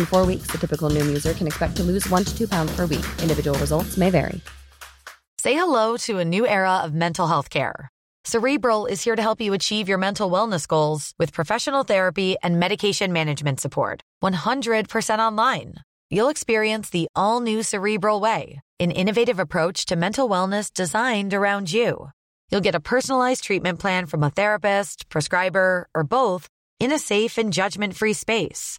In four weeks, the typical Noom user can expect to lose one to two pounds per week. Individual results may vary. Say hello to a new era of mental health care. Cerebral is here to help you achieve your mental wellness goals with professional therapy and medication management support. 100% online. You'll experience the all new Cerebral Way, an innovative approach to mental wellness designed around you. You'll get a personalized treatment plan from a therapist, prescriber, or both in a safe and judgment free space.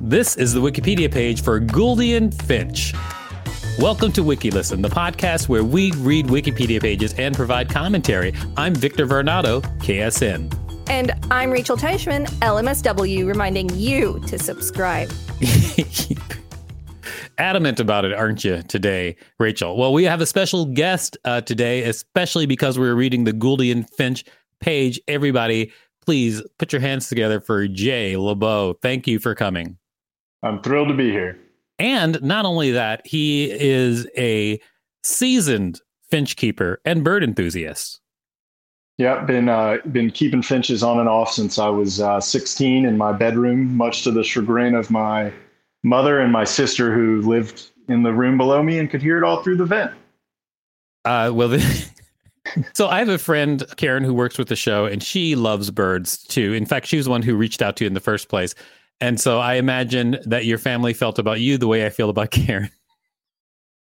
This is the Wikipedia page for Gouldian Finch. Welcome to WikiListen, the podcast where we read Wikipedia pages and provide commentary. I'm Victor Varnado, KSN. And I'm Rachel Teichman, LMSW, reminding you to subscribe. Adamant about it, aren't you, today, Rachel? Well, we have a special guest uh, today, especially because we're reading the Gouldian Finch page. Everybody, please put your hands together for Jay LeBow. Thank you for coming. I'm thrilled to be here. And not only that, he is a seasoned finch keeper and bird enthusiast. Yeah, been uh, been keeping finches on and off since I was uh, 16 in my bedroom, much to the chagrin of my mother and my sister, who lived in the room below me and could hear it all through the vent. Uh, well, the, so I have a friend, Karen, who works with the show, and she loves birds too. In fact, she was the one who reached out to you in the first place. And so I imagine that your family felt about you the way I feel about Karen.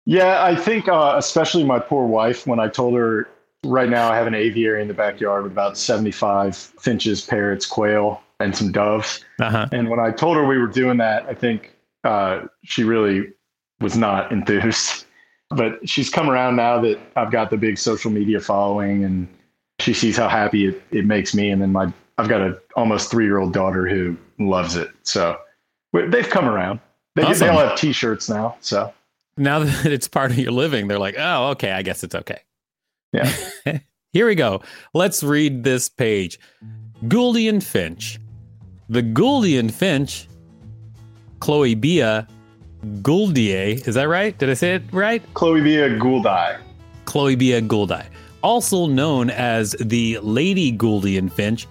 Yeah, I think uh, especially my poor wife when I told her right now I have an aviary in the backyard with about 75 finches, parrots, quail, and some doves. Uh-huh. And when I told her we were doing that, I think uh, she really was not enthused. But she's come around now that I've got the big social media following and she sees how happy it, it makes me. And then my I've got a almost three year old daughter who loves it. So they've come around. They, awesome. they all have t-shirts now. So now that it's part of your living, they're like, oh, okay, I guess it's okay. Yeah. Here we go. Let's read this page. Gouldian Finch. The Gouldian Finch, Chloebia gouldiae. Is that right? Did I say it right? Chloebia gouldi. Chloebia gouldi. Also known as the Lady Gouldian Finch,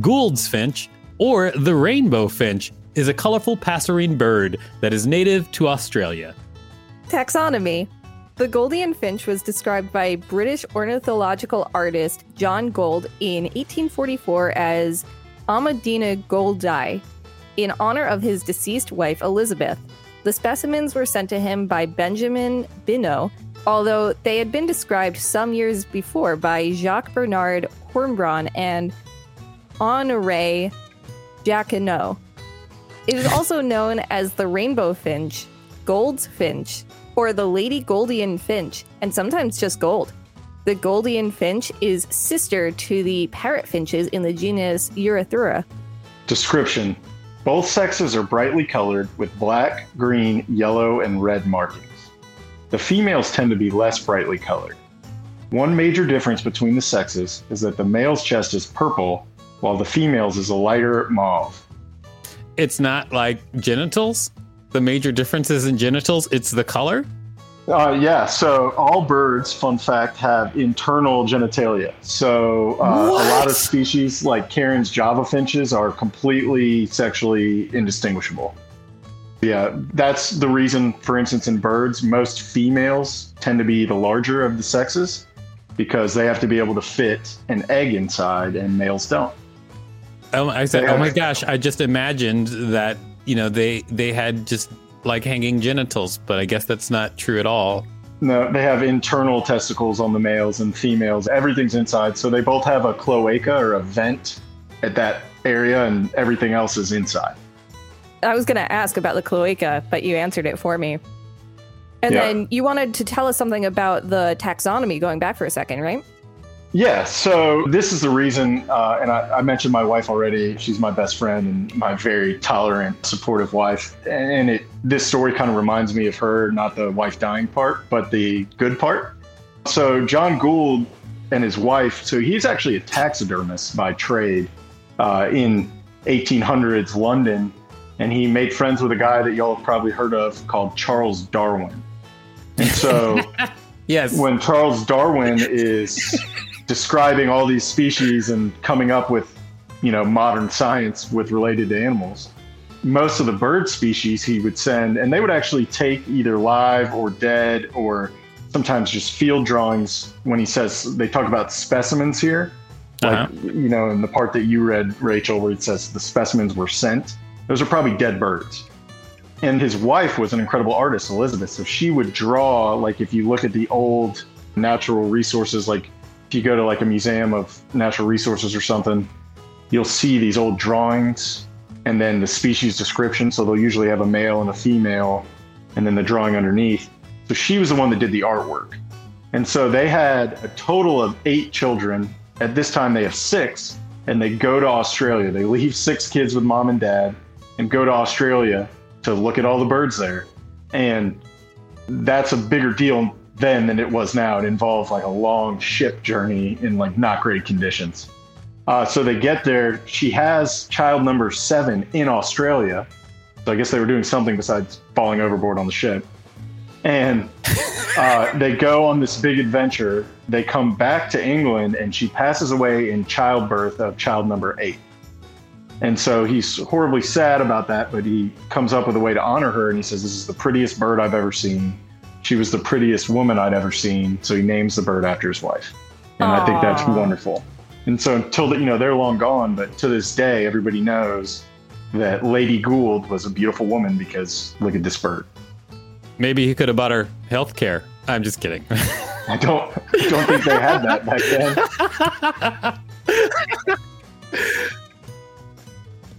Gould's finch, or the rainbow finch, is a colorful passerine bird that is native to Australia. Taxonomy The Gouldian finch was described by British ornithological artist John Gould in 1844 as Amadina gouldi in honor of his deceased wife Elizabeth. The specimens were sent to him by Benjamin Bynoe, although they had been described some years before by Jacques Bernard Hombron and Honoré Jacquinot. It is also known as the rainbow finch, Gould's finch, or the Lady Gouldian finch, and sometimes just gold. The Gouldian finch is sister to the parrot finches in the genus Erythrura. Description Both sexes are brightly colored with black, green, yellow, and red markings. The females tend to be less brightly colored. One major difference between the sexes is that the male's chest is purple while the female's is a lighter mauve. it's not like genitals? The major differences in genitals, it's the color? Uh, yeah, so all birds, fun fact, have internal genitalia. So uh, a lot of species, like Karen's Java finches, are completely sexually indistinguishable. Yeah, that's the reason, for instance, in birds, most females tend to be the larger of the sexes because they have to be able to fit an egg inside and males don't. Oh, I said, oh my gosh, I just imagined that, you know, they they had just like hanging genitals, but I guess that's not true at all. No, they have internal testicles on the males and females. Everything's inside. So they both have a cloaca or a vent at that area, and everything else is inside. I was going to ask about the cloaca, but you answered it for me. And yeah. then you wanted to tell us something about the taxonomy going back for a second, right? Yeah, so this is the reason, uh, and I, I, mentioned my wife already. She's my best friend and my very tolerant, supportive wife. And it, this story kind of reminds me of her, not the wife dying part, but the good part. So John Gould and his wife, so he's actually a taxidermist by trade uh, in 1800s London, and he made friends with a guy that y'all have probably heard of called Charles Darwin. And so, yes, when Charles Darwin is describing all these species and coming up with, you know, modern science with related to animals. Most of the bird species he would send, and they would actually take either live or dead or sometimes just field drawings when he says they talk about specimens here. Like, uh-huh. you know, in the part that you read, Rachel, where it says the specimens were sent, those are probably dead birds. And his wife was an incredible artist, Elizabeth. So she would draw, like, if you look at the old natural resources, like if you go to like a museum of natural resources or something, you'll see these old drawings and then the species description. So they'll usually have a male and a female and then the drawing underneath. So she was the one that did the artwork. And so they had a total of eight children. At this time, they have six, and they go to Australia. They leave six kids with mom and dad and go to Australia to look at all the birds there. And that's a bigger deal then than it was now. It involved like a long ship journey in like not great conditions. Uh, so they get there. She has child number seven in Australia. So I guess they were doing something besides falling overboard on the ship. And uh, they go on this big adventure. They come back to England, and she passes away in childbirth of child number eight. And so he's horribly sad about that, but he comes up with a way to honor her. And he says, This is the prettiest bird I've ever seen she was the prettiest woman I'd ever seen. So he names the bird after his wife. And Aww. I think that's wonderful. And so until you know, they're long gone, but to this day, everybody knows that Lady Gould was a beautiful woman because look at this bird. Maybe he could have bought her health care. I'm just kidding. I don't don't think they had that back then.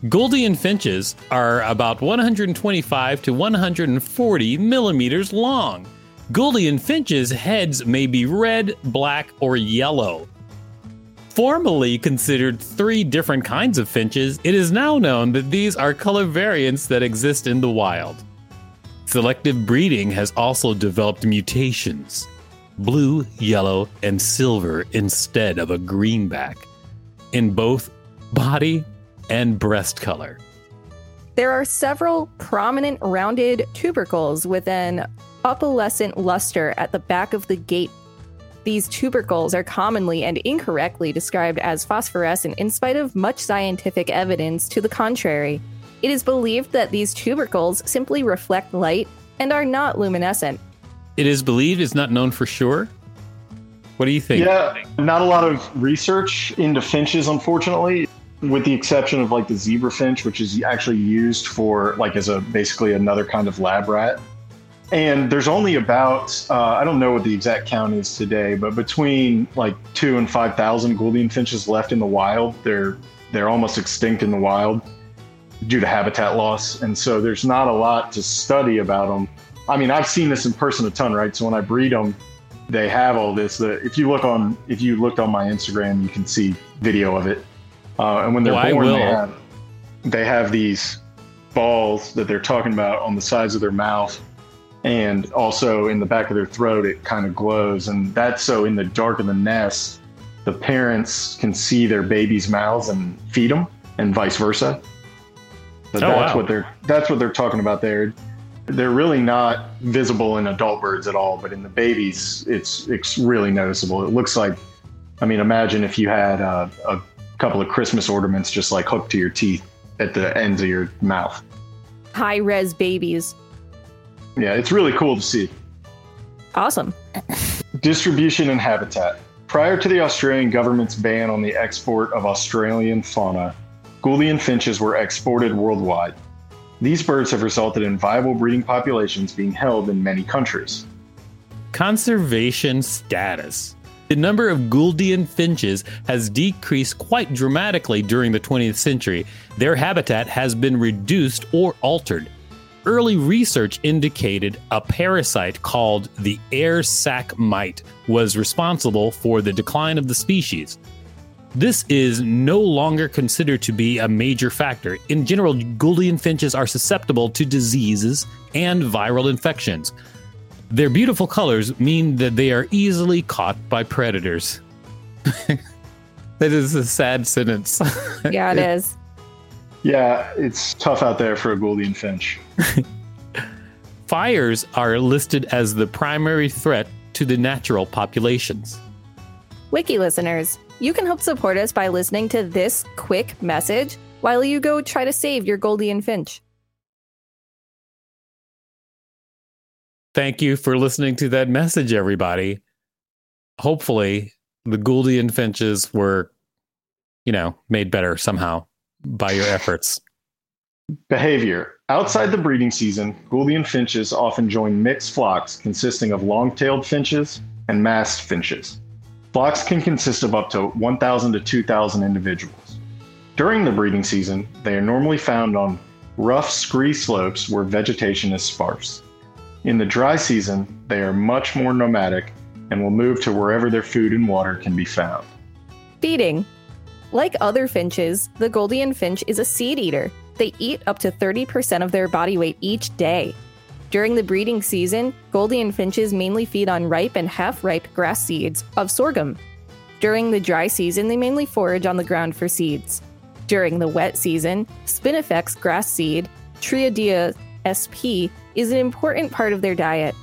Gouldian finches are about 125 to 140 millimeters long. Gouldian finches' heads may be red, black, or yellow. Formerly considered three different kinds of finches, it is now known that these are color variants that exist in the wild. Selective breeding has also developed mutations blue, yellow, and silver instead of a greenback in both body and breast color. There are several prominent rounded tubercles with an opalescent luster at the back of the gate. These tubercles are commonly and incorrectly described as phosphorescent in spite of much scientific evidence to the contrary. It is believed that these tubercles simply reflect light and are not luminescent. It is believed, it's not known for sure. What do you think? Yeah, not a lot of research into finches, unfortunately with the exception of like the zebra finch, which is actually used for like as a basically another kind of lab rat. And there's only about uh, I don't know what the exact count is today, but between like two and five thousand Gouldian finches left in the wild. They're they're almost extinct in the wild due to habitat loss, and so there's not a lot to study about them. I mean, I've seen this in person a ton, right? So when I breed them, they have all this. The, if you look on if you looked on my Instagram, you can see video of it uh, and when they're oh, born, they have, they have these balls that they're talking about on the sides of their mouth and also in the back of their throat it kind of glows and that's so in the dark of the nest the parents can see their babies mouths and feed them and vice versa So oh, that's wow. what they're that's what they're talking about there. They're really not visible in adult birds at all, but in the babies, it's it's really noticeable. It looks like, I mean, imagine if you had a, a couple of Christmas ornaments just like hooked to your teeth at the ends of your mouth. High res babies. Yeah, it's really cool to see. Awesome. Distribution and habitat. Prior to the Australian government's ban on the export of Australian fauna, Gouldian finches were exported worldwide. These birds have resulted in viable breeding populations being held in many countries. Conservation status. The number of Gouldian finches has decreased quite dramatically during the 20th century. Their habitat has been reduced or altered. Early research indicated a parasite called the air sac mite was responsible for the decline of the species. This is no longer considered to be a major factor. In general, Gouldian finches are susceptible to diseases and viral infections. Their beautiful colors mean that they are easily caught by predators. that is a sad sentence. Yeah, it is. Yeah, it's tough out there for a Gouldian finch. Fires are listed as the primary threat to the natural populations. Wiki listeners, you can help support us by listening to this quick message while you go try to save your Gouldian finch. Thank you for listening to that message, everybody. Hopefully, the Gouldian finches were, you know, made better somehow by your efforts. Behavior. Outside the breeding season, Gouldian finches often join mixed flocks consisting of long tailed finches and masked finches. Flocks can consist of up to 1,000 to 2,000 individuals. During the breeding season, they are normally found on rough, scree slopes where vegetation is sparse. In the dry season, they are much more nomadic and will move to wherever their food and water can be found. Feeding. Like other finches, the Gouldian finch is a seed eater. They eat up to 30% of their body weight each day. During the breeding season, Gouldian finches mainly feed on ripe and half ripe grass seeds of sorghum. During the dry season, they mainly forage on the ground for seeds. During the wet season, Spinifex grass seed, Triodia sp, is an important part of their diet.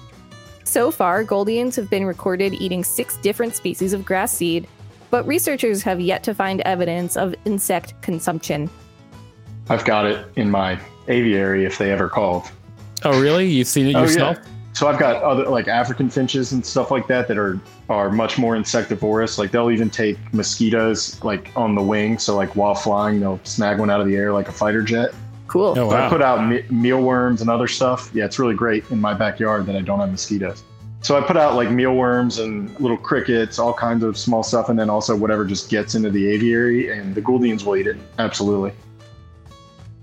So far, Gouldians have been recorded eating six different species of grass seed, but researchers have yet to find evidence of insect consumption. I've got it in my aviary if they ever called. Oh, really? You've seen it oh, yourself? Yeah. So I've got other like African finches and stuff like that that are are much more insectivorous. Like they'll even take mosquitoes like on the wing. So like while flying, they'll snag one out of the air like a fighter jet. Cool. Oh, wow. I put out me- mealworms and other stuff. Yeah, it's really great in my backyard that I don't have mosquitoes. So I put out like mealworms and little crickets, all kinds of small stuff, and then also whatever just gets into the aviary, and the Gouldians will eat it. Absolutely.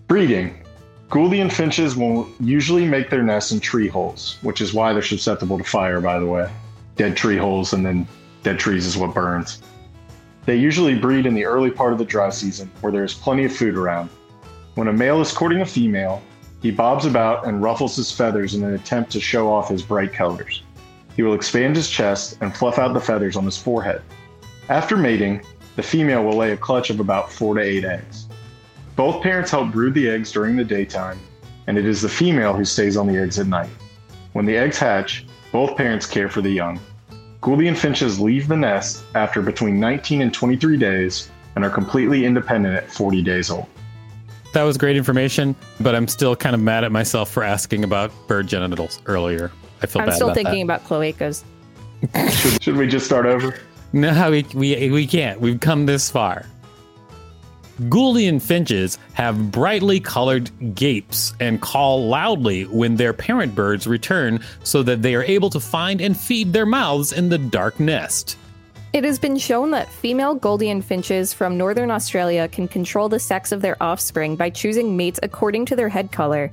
Breeding. Gouldian finches will usually make their nests in tree holes, which is why they're susceptible to fire, by the way. Dead tree holes, and then dead trees is what burns. They usually breed in the early part of the dry season, where there is plenty of food around. When a male is courting a female, he bobs about and ruffles his feathers in an attempt to show off his bright colors. He will expand his chest and fluff out the feathers on his forehead. After mating, the female will lay a clutch of about four to eight eggs. Both parents help brood the eggs during the daytime, and it is the female who stays on the eggs at night. When the eggs hatch, both parents care for the young. Gouldian finches leave the nest after between 19 and 23 days and are completely independent at 40 days old. That was great information, but I'm still kind of mad at myself for asking about bird genitals earlier. I feel bad. I'm bad still about thinking that. about cloacas. should, should we just start over? No, we, we, we can't. We've come this far. Gouldian finches have brightly colored gapes and call loudly when their parent birds return so that they are able to find and feed their mouths in the dark nest. It has been shown that female Gouldian finches from northern Australia can control the sex of their offspring by choosing mates according to their head color.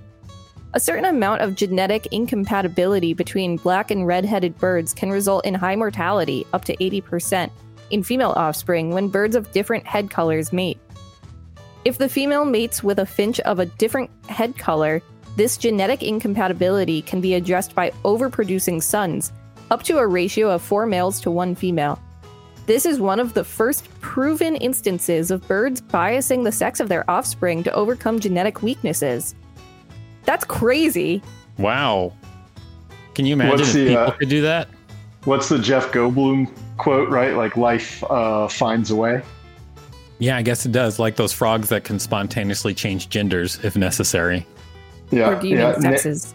A certain amount of genetic incompatibility between black and red headed birds can result in high mortality, up to 80%, in female offspring when birds of different head colors mate. If the female mates with a finch of a different head color, this genetic incompatibility can be addressed by overproducing sons, up to a ratio of four males to one female. This is one of the first proven instances of birds biasing the sex of their offspring to overcome genetic weaknesses. That's crazy. Wow. Can you imagine if people uh, could do that? What's the Jeff Goldblum quote, right? Like life uh, finds a way. Yeah, I guess it does. Like those frogs that can spontaneously change genders if necessary. Yeah. Or do you yeah, mean sexes?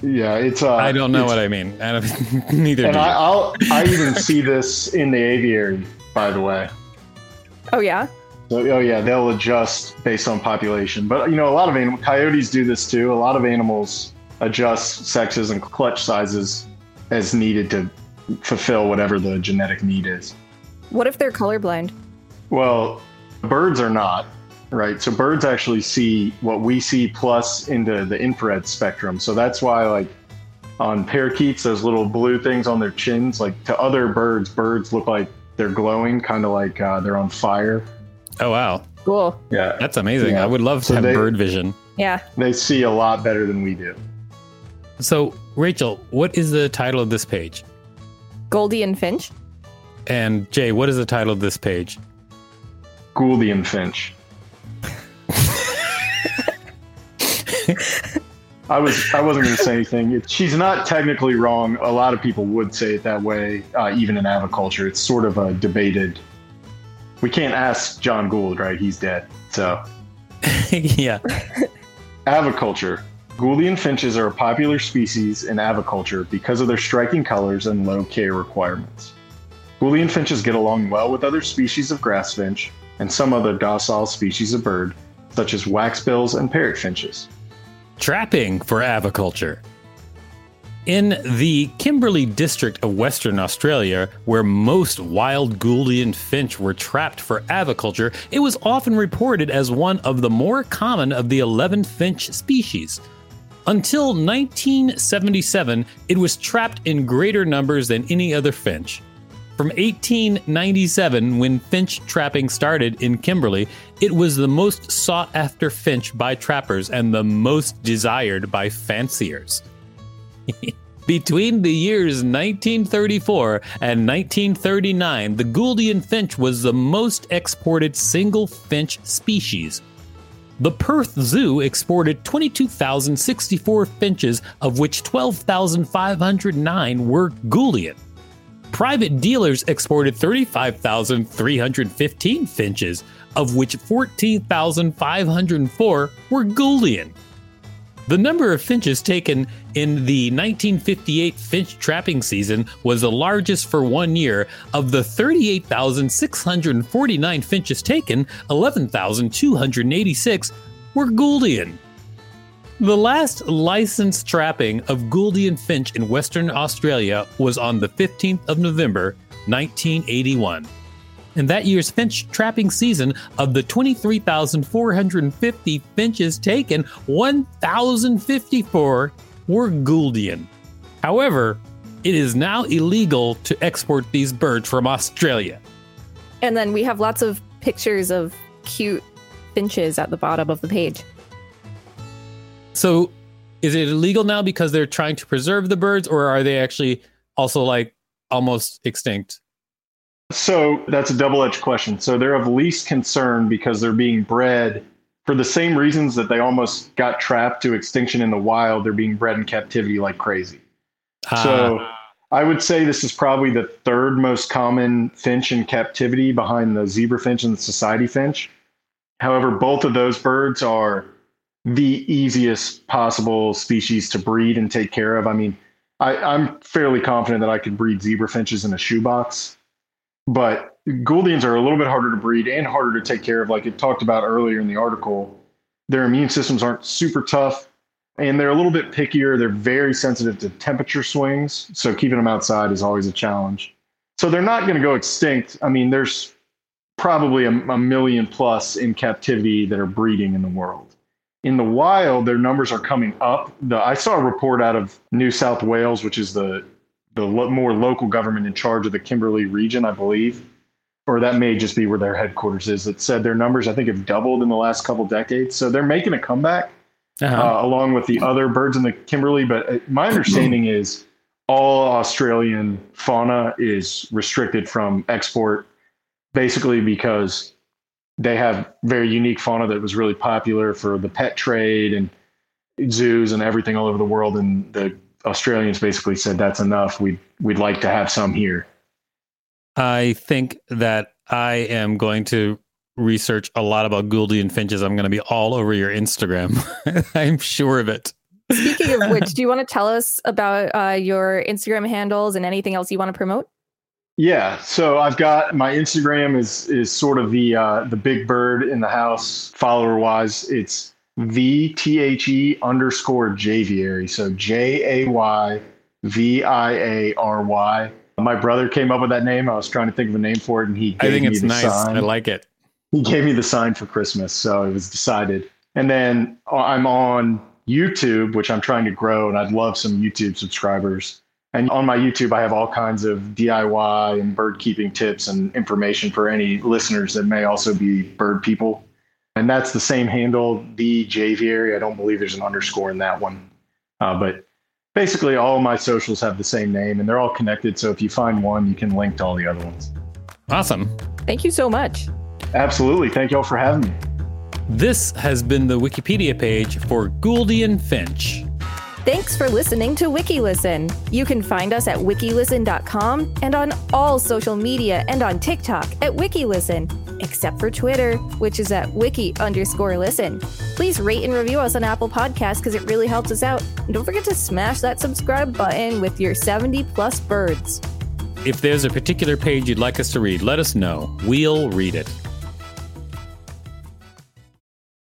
Yeah, it's. Uh, I don't know what I mean. I don't, neither. And I, will I even see this in the aviary, by the way. Oh yeah. So, oh yeah, they'll adjust based on population. But you know, a lot of animals, coyotes do this too. A lot of animals adjust sexes and clutch sizes as needed to fulfill whatever the genetic need is. What if they're colorblind? Well, birds are not right? So birds actually see what we see plus into the infrared spectrum. So that's why, like, on parakeets, those little blue things on their chins, like to other birds, birds look like they're glowing, kind of like uh, they're on fire. Oh, wow. Cool. Yeah. That's amazing. Yeah. I would love to so have they, bird vision. Yeah. They see a lot better than we do. So, Rachel, what is the title of this page? Goldie and Finch. And Jay, what is the title of this page? Goldie and Finch. I was I wasn't going to say anything. She's not technically wrong. A lot of people would say it that way, uh, even in aviculture. It's sort of a debated. We can't ask John Gould, right? He's dead. So, yeah. aviculture. Gouldian finches are a popular species in aviculture because of their striking colors and low care requirements. Gouldian finches get along well with other species of grass finch and some other docile species of bird, such as waxbills and parrot finches trapping for aviculture. In the Kimberley district of Western Australia, where most wild Gouldian finch were trapped for aviculture, it was often reported as one of the more common of the 11 finch species. Until 1977, it was trapped in greater numbers than any other finch. From 1897, when finch trapping started in Kimberley, it was the most sought after finch by trappers and the most desired by fanciers. Between the years 1934 and 1939, the Gouldian finch was the most exported single finch species. The Perth Zoo exported 22,064 finches, of which 12,509 were Gouldian private dealers exported 35,315 finches, of which 14,504 were Gouldian. The number of finches taken in the 1958 finch trapping season was the largest for one year. Of the 38,649 finches taken, 11,286 were Gouldian. The last licensed trapping of Gouldian finch in Western Australia was on the 15th of November, 1981. In that year's finch trapping season, of the 23,450 finches taken, 1,054 were Gouldian. However, it is now illegal to export these birds from Australia. And then we have lots of pictures of cute finches at the bottom of the page. So is it illegal now because they're trying to preserve the birds or are they actually also like almost extinct? So that's a double edged question. So they're of least concern because they're being bred for the same reasons that they almost got trapped to extinction in the wild. They're being bred in captivity like crazy. Uh, so I would say this is probably the third most common finch in captivity behind the zebra finch and the society finch. However, both of those birds are the easiest possible species to breed and take care of. I mean, I, I'm fairly confident that I could breed zebra finches in a shoebox, but Gouldians are a little bit harder to breed and harder to take care of. Like it talked about earlier in the article, their immune systems aren't super tough and they're a little bit pickier. They're very sensitive to temperature swings. So keeping them outside is always a challenge. So they're not going to go extinct. I mean, there's probably a, a million plus in captivity that are breeding in the world in the wild, their numbers are coming up. The, I saw a report out of New South Wales, which is the the lo- more local government in charge of the Kimberley region, I believe, or that may just be where their headquarters is. That said their numbers, I think, have doubled in the last couple decades. So they're making a comeback uh-huh. uh, along with the other birds in the Kimberley. But uh, my understanding is all Australian fauna is restricted from export, basically because they have very unique fauna that was really popular for the pet trade and zoos and everything all over the world. And the Australians basically said that's enough. We'd we'd like to have some here. I think that I am going to research a lot about Gouldian finches. I'm going to be all over your Instagram. I'm sure of it. Speaking of which, do you want to tell us about uh, your Instagram handles and anything else you want to promote? Yeah, so I've got my Instagram is is sort of the uh, the big bird in the house follower wise. It's V T H E underscore Jayviary. So J A Y V I A R Y. My brother came up with that name. I was trying to think of a name for it, and he gave I think me it's the nice. sign. I like it. He gave me the sign for Christmas, so it was decided. And then uh, I'm on YouTube, which I'm trying to grow, and I'd love some YouTube subscribers. And on my YouTube, I have all kinds of DIY and bird keeping tips and information for any listeners that may also be bird people. And that's the same handle, the Jayviary. I don't believe there's an underscore in that one. Uh, but basically, all my socials have the same name and they're all connected. So if you find one, you can link to all the other ones. Awesome. Thank you so much. Absolutely. Thank you all for having me. This has been the Wikipedia page for Gouldian Finch. Thanks for listening to WikiListen. You can find us at wikilisten.com and on all social media and on TikTok at WikiListen, except for Twitter, which is at wiki underscore listen. Please rate and review us on Apple Podcasts because it really helps us out. And don't forget to smash that subscribe button with your 70 plus birds. If there's a particular page you'd like us to read, let us know. We'll read it.